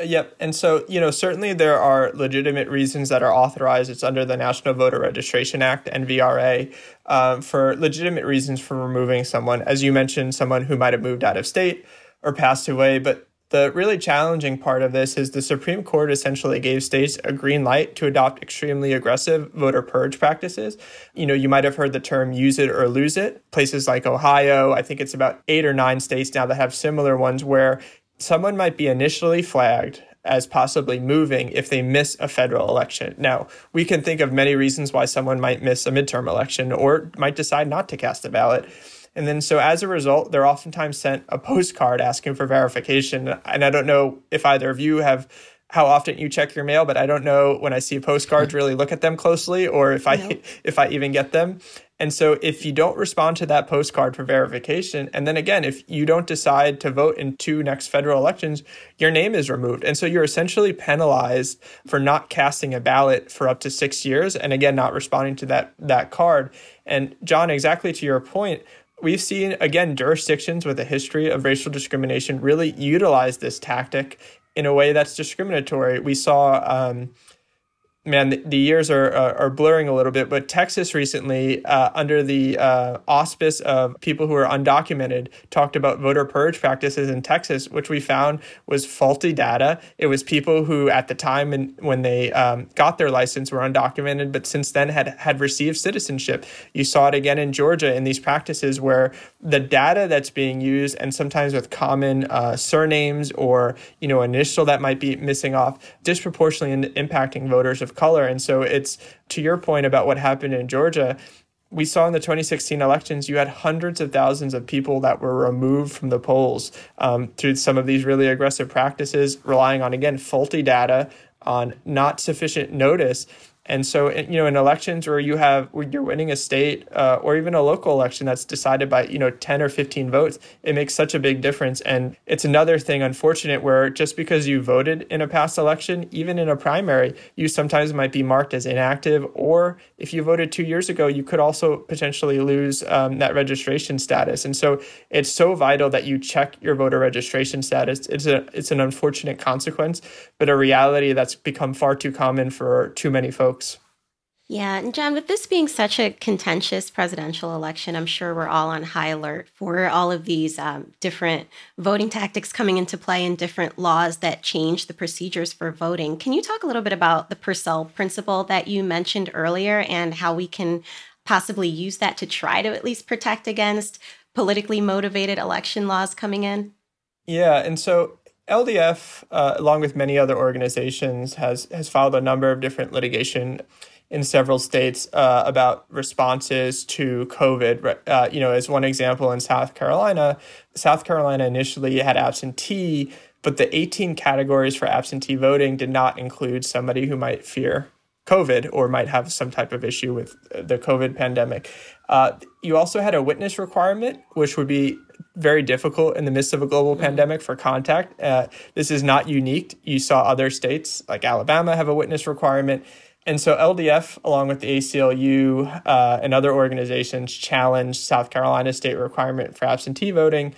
Yep. And so, you know, certainly there are legitimate reasons that are authorized. It's under the National Voter Registration Act, NVRA, um, for legitimate reasons for removing someone. As you mentioned, someone who might have moved out of state or passed away. But the really challenging part of this is the Supreme Court essentially gave states a green light to adopt extremely aggressive voter purge practices. You know, you might have heard the term use it or lose it. Places like Ohio, I think it's about eight or nine states now that have similar ones where someone might be initially flagged as possibly moving if they miss a federal election. Now, we can think of many reasons why someone might miss a midterm election or might decide not to cast a ballot. And then, so as a result, they're oftentimes sent a postcard asking for verification. And I don't know if either of you have how often you check your mail, but I don't know when I see postcards really look at them closely or if I no. if I even get them. And so if you don't respond to that postcard for verification, and then again, if you don't decide to vote in two next federal elections, your name is removed. And so you're essentially penalized for not casting a ballot for up to six years and again not responding to that that card. And John, exactly to your point, we've seen again jurisdictions with a history of racial discrimination really utilize this tactic in a way that's discriminatory. We saw um, man, the, the years are, are, are blurring a little bit. But Texas recently, uh, under the uh, auspice of people who are undocumented, talked about voter purge practices in Texas, which we found was faulty data. It was people who, at the time and when they um, got their license, were undocumented, but since then had had received citizenship. You saw it again in Georgia in these practices where the data that's being used, and sometimes with common uh, surnames or you know initial that might be missing off, disproportionately impacting voters of color. And so it's to your point about what happened in Georgia. We saw in the 2016 elections, you had hundreds of thousands of people that were removed from the polls um, through some of these really aggressive practices, relying on, again, faulty data, on not sufficient notice. And so, you know, in elections where you have where you're winning a state uh, or even a local election that's decided by you know 10 or 15 votes, it makes such a big difference. And it's another thing, unfortunate, where just because you voted in a past election, even in a primary, you sometimes might be marked as inactive. Or if you voted two years ago, you could also potentially lose um, that registration status. And so, it's so vital that you check your voter registration status. It's a it's an unfortunate consequence, but a reality that's become far too common for too many folks folks. Yeah, and John, with this being such a contentious presidential election, I'm sure we're all on high alert for all of these um, different voting tactics coming into play and different laws that change the procedures for voting. Can you talk a little bit about the Purcell principle that you mentioned earlier and how we can possibly use that to try to at least protect against politically motivated election laws coming in? Yeah, and so LDF, uh, along with many other organizations, has has filed a number of different litigation in several states uh, about responses to COVID. Uh, you know, as one example, in South Carolina, South Carolina initially had absentee, but the 18 categories for absentee voting did not include somebody who might fear COVID or might have some type of issue with the COVID pandemic. Uh, you also had a witness requirement, which would be very difficult in the midst of a global mm-hmm. pandemic for contact. Uh, this is not unique. You saw other states like Alabama have a witness requirement. And so LDF, along with the ACLU uh, and other organizations, challenged South Carolina's state requirement for absentee voting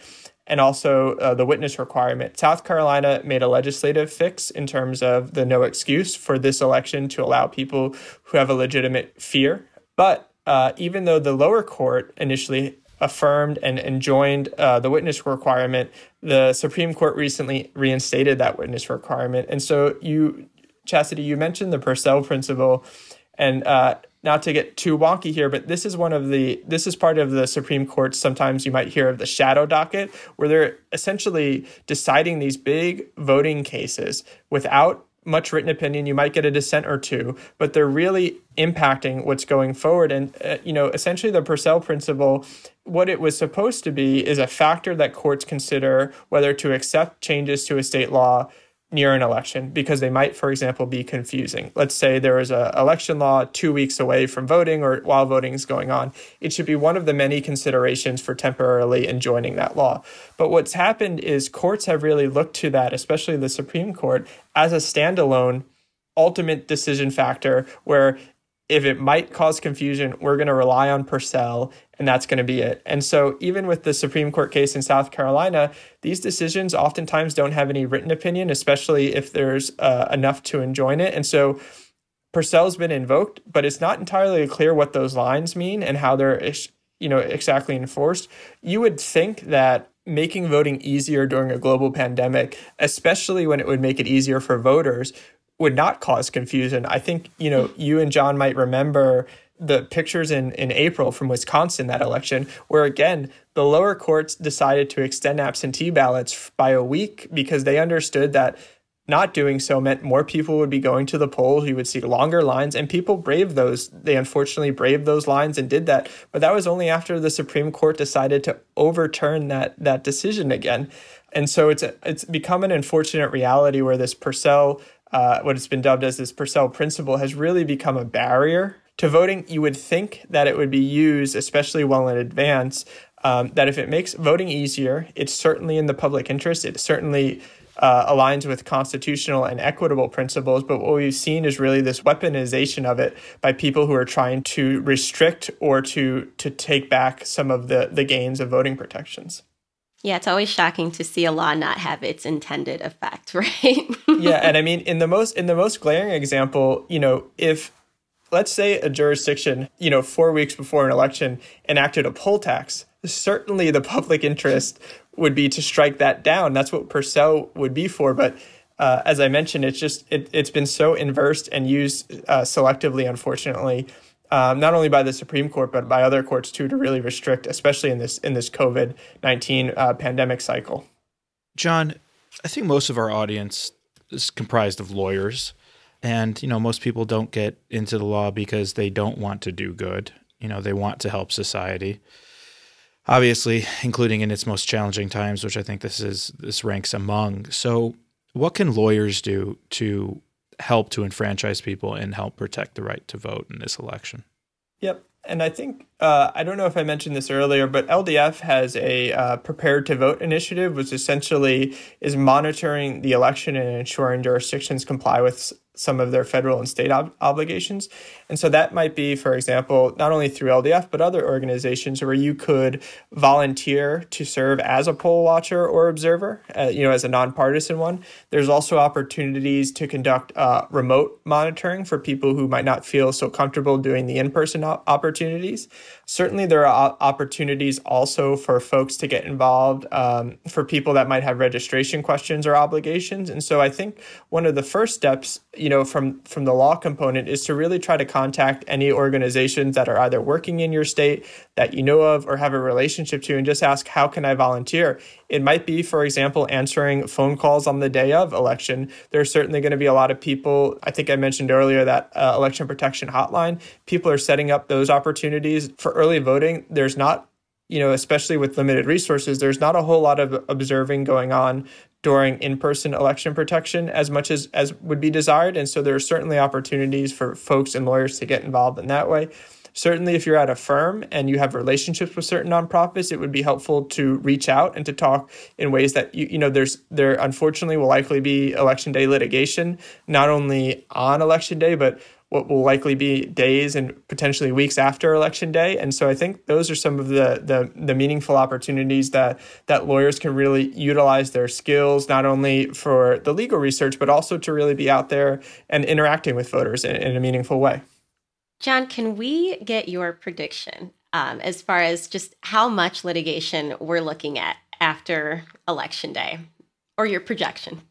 and also uh, the witness requirement. South Carolina made a legislative fix in terms of the no excuse for this election to allow people who have a legitimate fear. But uh, even though the lower court initially affirmed and enjoined uh, the witness requirement, the Supreme Court recently reinstated that witness requirement. And so, you, Chastity, you mentioned the Purcell principle, and uh, not to get too wonky here, but this is one of the this is part of the Supreme Court. Sometimes you might hear of the shadow docket, where they're essentially deciding these big voting cases without much written opinion. You might get a dissent or two, but they're really impacting what's going forward. And, uh, you know, essentially the Purcell principle, what it was supposed to be is a factor that courts consider whether to accept changes to a state law near an election because they might, for example, be confusing. Let's say there is a election law two weeks away from voting or while voting is going on. It should be one of the many considerations for temporarily enjoining that law. But what's happened is courts have really looked to that, especially the Supreme Court, as a standalone ultimate decision factor where if it might cause confusion, we're going to rely on Purcell and that's going to be it. And so, even with the Supreme Court case in South Carolina, these decisions oftentimes don't have any written opinion, especially if there's uh, enough to enjoin it. And so, Purcell's been invoked, but it's not entirely clear what those lines mean and how they're, you know, exactly enforced. You would think that making voting easier during a global pandemic, especially when it would make it easier for voters, would not cause confusion. I think, you know, you and John might remember the pictures in, in April from Wisconsin, that election, where again, the lower courts decided to extend absentee ballots by a week because they understood that not doing so meant more people would be going to the polls. You would see longer lines, and people braved those. They unfortunately braved those lines and did that. But that was only after the Supreme Court decided to overturn that that decision again. And so it's it's become an unfortunate reality where this Purcell, uh, what has been dubbed as this Purcell principle, has really become a barrier to voting, you would think that it would be used, especially well in advance, um, that if it makes voting easier, it's certainly in the public interest. It certainly uh, aligns with constitutional and equitable principles. But what we've seen is really this weaponization of it by people who are trying to restrict or to to take back some of the the gains of voting protections. Yeah, it's always shocking to see a law not have its intended effect, right? yeah, and I mean in the most in the most glaring example, you know, if let's say a jurisdiction, you know, four weeks before an election enacted a poll tax, certainly the public interest would be to strike that down. That's what Purcell would be for. But uh, as I mentioned, it's just it, has been so inversed and used uh, selectively, unfortunately, um, not only by the Supreme Court but by other courts too, to really restrict, especially in this in this COVID nineteen uh, pandemic cycle. John, I think most of our audience is comprised of lawyers. And, you know, most people don't get into the law because they don't want to do good. You know, they want to help society. Obviously, including in its most challenging times, which I think this is this ranks among. So, what can lawyers do to help to enfranchise people and help protect the right to vote in this election? Yep. And I think, uh, I don't know if I mentioned this earlier, but LDF has a uh, prepared to vote initiative, which essentially is monitoring the election and ensuring jurisdictions comply with some of their federal and state ob- obligations. And so that might be, for example, not only through LDF, but other organizations where you could volunteer to serve as a poll watcher or observer, uh, you know, as a nonpartisan one. There's also opportunities to conduct uh, remote monitoring for people who might not feel so comfortable doing the in person opportunities. Certainly, there are opportunities also for folks to get involved um, for people that might have registration questions or obligations. And so I think one of the first steps, you know, from from the law component is to really try to contact any organizations that are either working in your state that you know of or have a relationship to and just ask, how can I volunteer? It might be, for example, answering phone calls on the day of election. There's certainly going to be a lot of people. I think I mentioned earlier that uh, election protection hotline. People are setting up those opportunities for early voting. There's not, you know, especially with limited resources, there's not a whole lot of observing going on during in-person election protection as much as as would be desired. And so there are certainly opportunities for folks and lawyers to get involved in that way. Certainly if you're at a firm and you have relationships with certain nonprofits it would be helpful to reach out and to talk in ways that you, you know there's there unfortunately will likely be election day litigation not only on election day but what will likely be days and potentially weeks after election day. And so i think those are some of the the, the meaningful opportunities that that lawyers can really utilize their skills not only for the legal research but also to really be out there and interacting with voters in, in a meaningful way. John, can we get your prediction um, as far as just how much litigation we're looking at after election day, or your projection?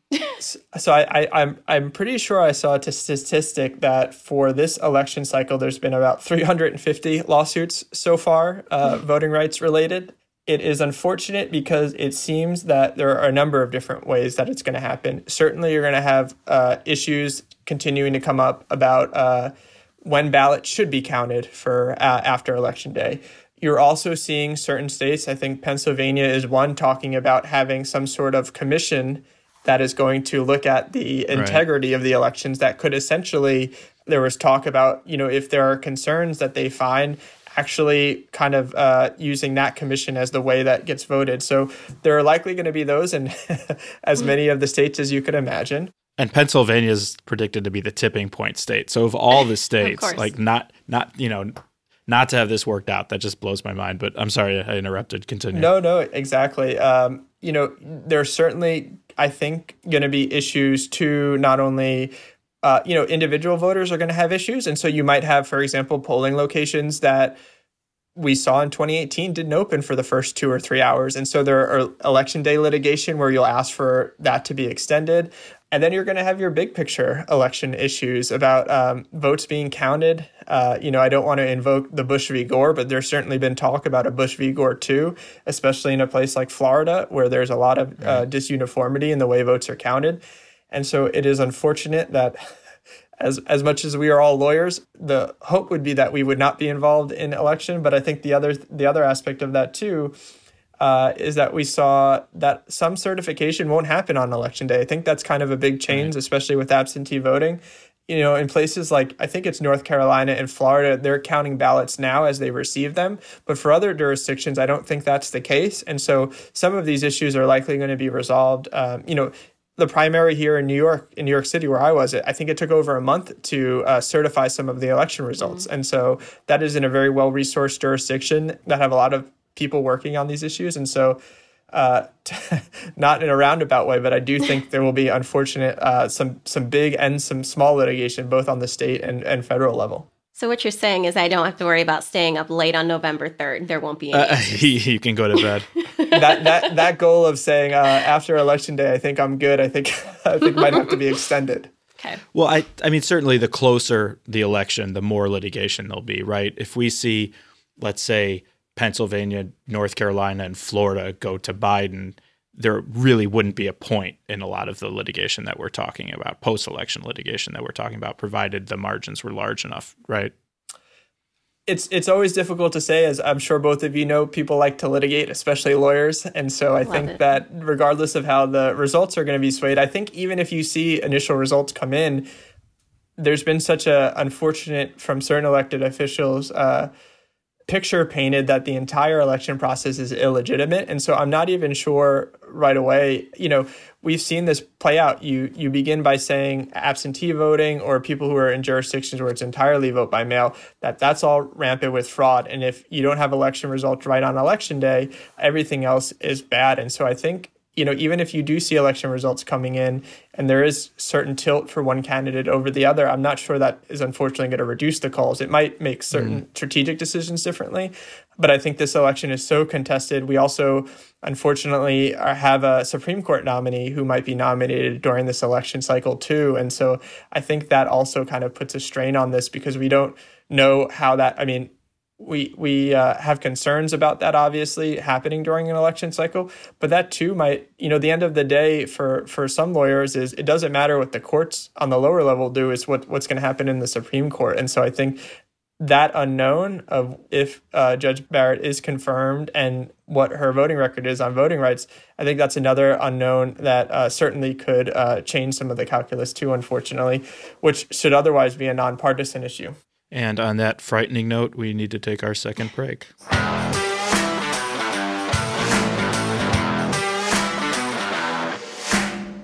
so I, I, I'm, I'm pretty sure I saw a statistic that for this election cycle, there's been about 350 lawsuits so far, uh, mm-hmm. voting rights related. it is unfortunate because it seems that there are a number of different ways that it's going to happen. Certainly, you're going to have uh, issues continuing to come up about uh, when ballots should be counted for uh, after election day. You're also seeing certain states, I think Pennsylvania is one, talking about having some sort of commission that is going to look at the integrity right. of the elections that could essentially there was talk about you know if there are concerns that they find actually kind of uh, using that commission as the way that gets voted. So there are likely going to be those in as many of the states as you could imagine. And Pennsylvania is predicted to be the tipping point state. So of all the states, like not not you know not to have this worked out, that just blows my mind. But I'm sorry I interrupted. Continue. No, no, exactly. Um, you know, there's certainly I think going to be issues to not only uh, you know, individual voters are going to have issues. And so you might have, for example, polling locations that we saw in 2018 didn't open for the first two or three hours. And so there are election day litigation where you'll ask for that to be extended. And then you're going to have your big picture election issues about um, votes being counted. Uh, you know, I don't want to invoke the Bush v. Gore, but there's certainly been talk about a Bush v. Gore too, especially in a place like Florida where there's a lot of uh, disuniformity in the way votes are counted. And so it is unfortunate that as as much as we are all lawyers, the hope would be that we would not be involved in election. But I think the other the other aspect of that too uh, is that we saw that some certification won't happen on election day. I think that's kind of a big change, right. especially with absentee voting. You know, in places like I think it's North Carolina and Florida, they're counting ballots now as they receive them. But for other jurisdictions, I don't think that's the case. And so some of these issues are likely going to be resolved. Um, you know, the primary here in New York, in New York City, where I was, I think it took over a month to uh, certify some of the election results. Mm-hmm. And so that is in a very well resourced jurisdiction that have a lot of people working on these issues. And so, uh, not in a roundabout way, but I do think there will be, unfortunate, uh, some some big and some small litigation, both on the state and, and federal level. So what you're saying is I don't have to worry about staying up late on November 3rd. There won't be any. Uh, you can go to bed. that that that goal of saying uh, after election day, I think I'm good. I think I think might have to be extended. Okay. Well, I I mean certainly the closer the election, the more litigation there'll be, right? If we see, let's say Pennsylvania, North Carolina, and Florida go to Biden, there really wouldn't be a point in a lot of the litigation that we're talking about, post election litigation that we're talking about, provided the margins were large enough, right? It's it's always difficult to say, as I'm sure both of you know, people like to litigate, especially lawyers. And so I Love think it. that regardless of how the results are going to be swayed, I think even if you see initial results come in, there's been such a unfortunate from certain elected officials uh, picture painted that the entire election process is illegitimate. And so i'm not even sure right away you know we've seen this play out. You you begin by saying absentee voting or people who are in jurisdictions where it's entirely vote by mail that that's all rampant with fraud. And if you don't have election results right on election day everything else is bad. And so i think you know, even if you do see election results coming in and there is certain tilt for one candidate over the other, I'm not sure that is unfortunately going to reduce the calls. It might make certain mm. strategic decisions differently, but I think this election is so contested. We also, unfortunately, are, have a Supreme Court nominee who might be nominated during this election cycle too, and so I think that also kind of puts a strain on this because we don't know how that. I mean, we we uh, have concerns about that obviously happening during an election cycle. But that too might you know the end of the day for for some lawyers is it doesn't matter what the courts on the lower level do is what what's going to happen in the supreme court. And so i think that unknown of if uh, judge barrett is confirmed and what her voting record is on voting rights i think that's another unknown that uh, certainly could uh, change some of the calculus too unfortunately which should otherwise be a nonpartisan issue and on that frightening note, we need to take our second break.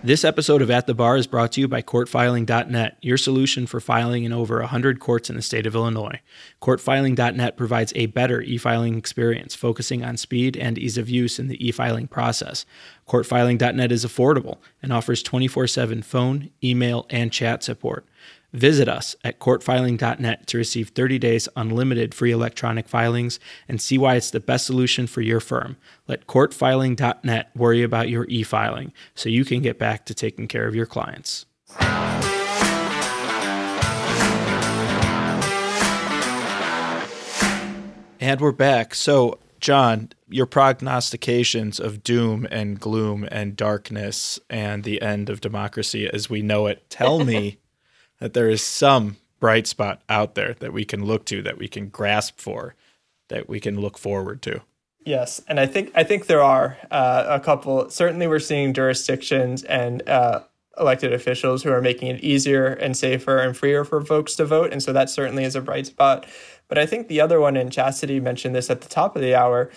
This episode of At the Bar is brought to you by CourtFiling.net, your solution for filing in over 100 courts in the state of Illinois. CourtFiling.net provides a better e filing experience, focusing on speed and ease of use in the e filing process. CourtFiling.net is affordable and offers 24 7 phone, email, and chat support. Visit us at courtfiling.net to receive 30 days unlimited free electronic filings and see why it's the best solution for your firm. Let courtfiling.net worry about your e filing so you can get back to taking care of your clients. And we're back. So, John, your prognostications of doom and gloom and darkness and the end of democracy as we know it tell me that there is some bright spot out there that we can look to, that we can grasp for, that we can look forward to. Yes, and I think I think there are uh, a couple. Certainly, we're seeing jurisdictions and uh, elected officials who are making it easier and safer and freer for folks to vote, and so that certainly is a bright spot. But I think the other one, and Chastity mentioned this at the top of the hour,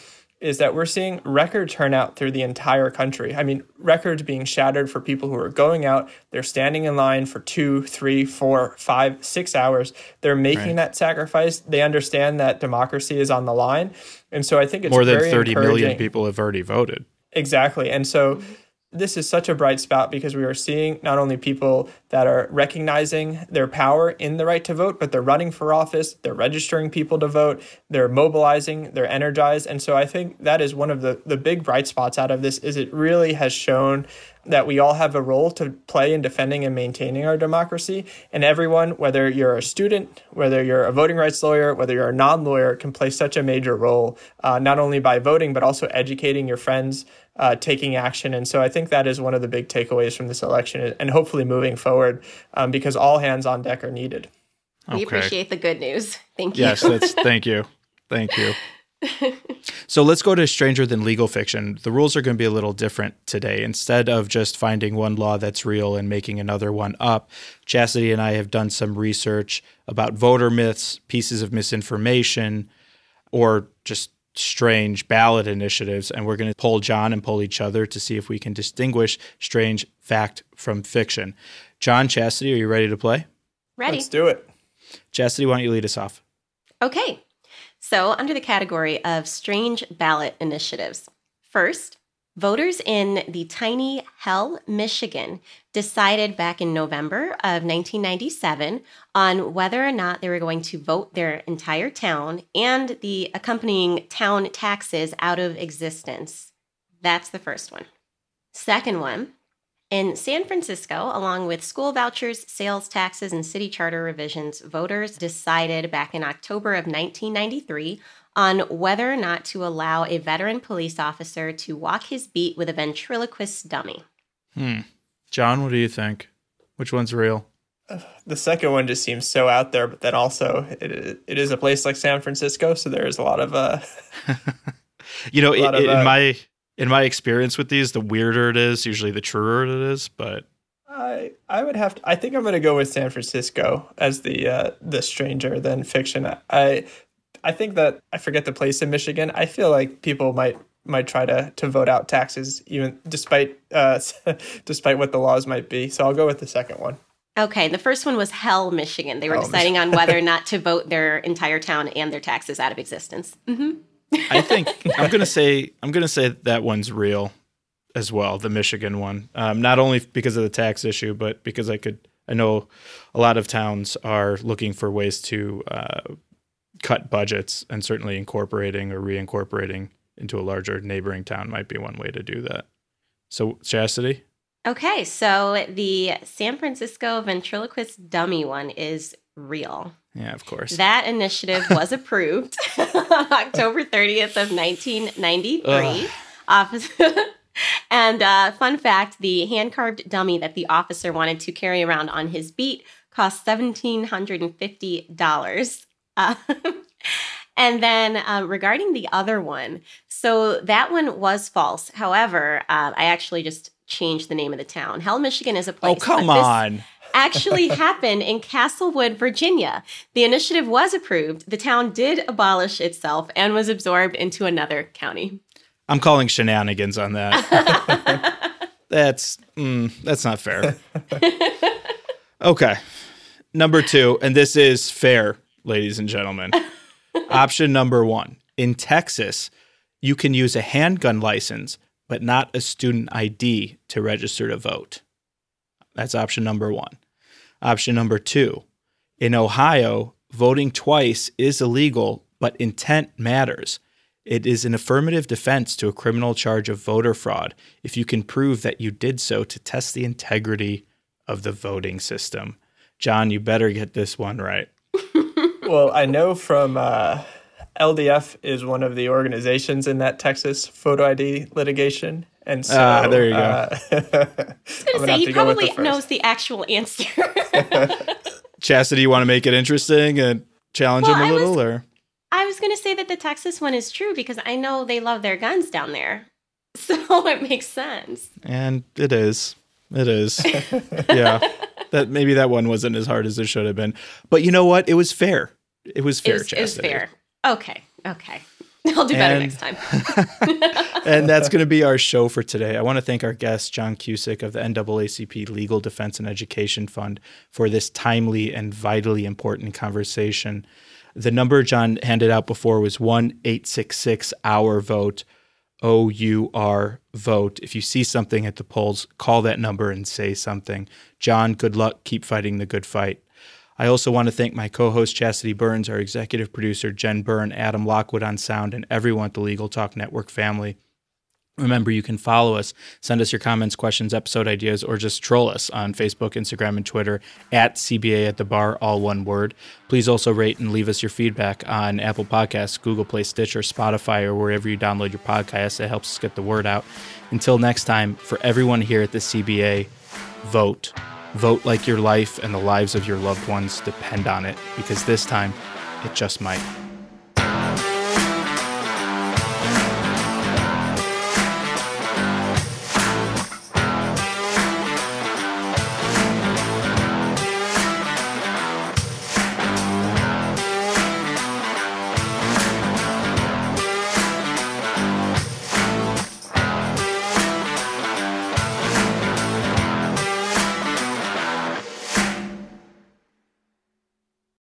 is that we're seeing record turnout through the entire country. I mean, records being shattered for people who are going out. They're standing in line for two, three, four, five, six hours. They're making right. that sacrifice. They understand that democracy is on the line. And so I think it's more than 30 million people have already voted. Exactly. And so this is such a bright spot because we are seeing not only people that are recognizing their power in the right to vote, but they're running for office, they're registering people to vote, they're mobilizing, they're energized. And so I think that is one of the, the big bright spots out of this is it really has shown that we all have a role to play in defending and maintaining our democracy. And everyone, whether you're a student, whether you're a voting rights lawyer, whether you're a non lawyer, can play such a major role, uh, not only by voting, but also educating your friends, uh, taking action. And so I think that is one of the big takeaways from this election and hopefully moving forward um, because all hands on deck are needed. We appreciate the good news. Thank you. Yes, that's, thank you. Thank you. so let's go to stranger than legal fiction. The rules are going to be a little different today. Instead of just finding one law that's real and making another one up, Chastity and I have done some research about voter myths, pieces of misinformation, or just strange ballot initiatives. And we're going to pull John and pull each other to see if we can distinguish strange fact from fiction. John, Chastity, are you ready to play? Ready. Let's do it. Chastity, why don't you lead us off? Okay. So, under the category of strange ballot initiatives, first, voters in the tiny Hell, Michigan decided back in November of 1997 on whether or not they were going to vote their entire town and the accompanying town taxes out of existence. That's the first one. Second one, in San Francisco, along with school vouchers, sales taxes, and city charter revisions, voters decided back in October of 1993 on whether or not to allow a veteran police officer to walk his beat with a ventriloquist dummy. Hmm. John, what do you think? Which one's real? the second one just seems so out there, but then also it, it is a place like San Francisco, so there is a lot of uh you know, it, of, in uh, my in my experience with these, the weirder it is, usually the truer it is. But I I would have to. I think I'm going to go with San Francisco as the uh, the stranger than fiction. I I think that I forget the place in Michigan. I feel like people might might try to to vote out taxes even despite uh, despite what the laws might be. So I'll go with the second one. Okay, the first one was Hell, Michigan. They were Hell, deciding on whether or not to vote their entire town and their taxes out of existence. Mm-hmm. I think I'm gonna say I'm gonna say that one's real as well, the Michigan one. Um, not only because of the tax issue, but because I could I know a lot of towns are looking for ways to uh, cut budgets, and certainly incorporating or reincorporating into a larger neighboring town might be one way to do that. So, Chastity. Okay, so the San Francisco ventriloquist dummy one is real. Yeah, of course. That initiative was approved October 30th of 1993. Office and uh, fun fact, the hand-carved dummy that the officer wanted to carry around on his beat cost $1,750. Uh, and then um, regarding the other one, so that one was false. However, uh, I actually just changed the name of the town. Hell, Michigan is a oh, place. Oh, come on actually happened in Castlewood, Virginia. The initiative was approved. The town did abolish itself and was absorbed into another county. I'm calling shenanigans on that. that's mm, that's not fair. Okay. Number 2, and this is fair, ladies and gentlemen. Option number 1. In Texas, you can use a handgun license but not a student ID to register to vote. That's option number 1. Option number two in Ohio, voting twice is illegal, but intent matters. It is an affirmative defense to a criminal charge of voter fraud if you can prove that you did so to test the integrity of the voting system. John, you better get this one right. Well, I know from uh, LDF is one of the organizations in that Texas photo ID litigation. And so, Ah, there you go. uh, I was I'm going gonna say, he to probably the knows the actual answer. Chastity, you want to make it interesting and challenge Well, him a I was- little, or I was going to say that the Texas one is true because I know they love their guns down there. So it makes sense. and it is, it is, yeah. That maybe that one wasn't as hard as it should have been, but you know what? It was fair. It was It fair. was, it was fair. Okay. Okay. I'll do better And- next time. and that's going to be our show for today. I want to thank our guest, John Cusick of the NAACP Legal Defense and Education Fund, for this timely and vitally important conversation. The number John handed out before was 1 866 Our Vote, O U R Vote. If you see something at the polls, call that number and say something. John, good luck. Keep fighting the good fight. I also want to thank my co host, Chastity Burns, our executive producer, Jen Byrne, Adam Lockwood on sound, and everyone at the Legal Talk Network family. Remember, you can follow us, send us your comments, questions, episode ideas, or just troll us on Facebook, Instagram, and Twitter at CBA at the bar, all one word. Please also rate and leave us your feedback on Apple Podcasts, Google Play, Stitcher, Spotify, or wherever you download your podcasts. It helps us get the word out. Until next time, for everyone here at the CBA, vote. Vote like your life and the lives of your loved ones depend on it, because this time it just might.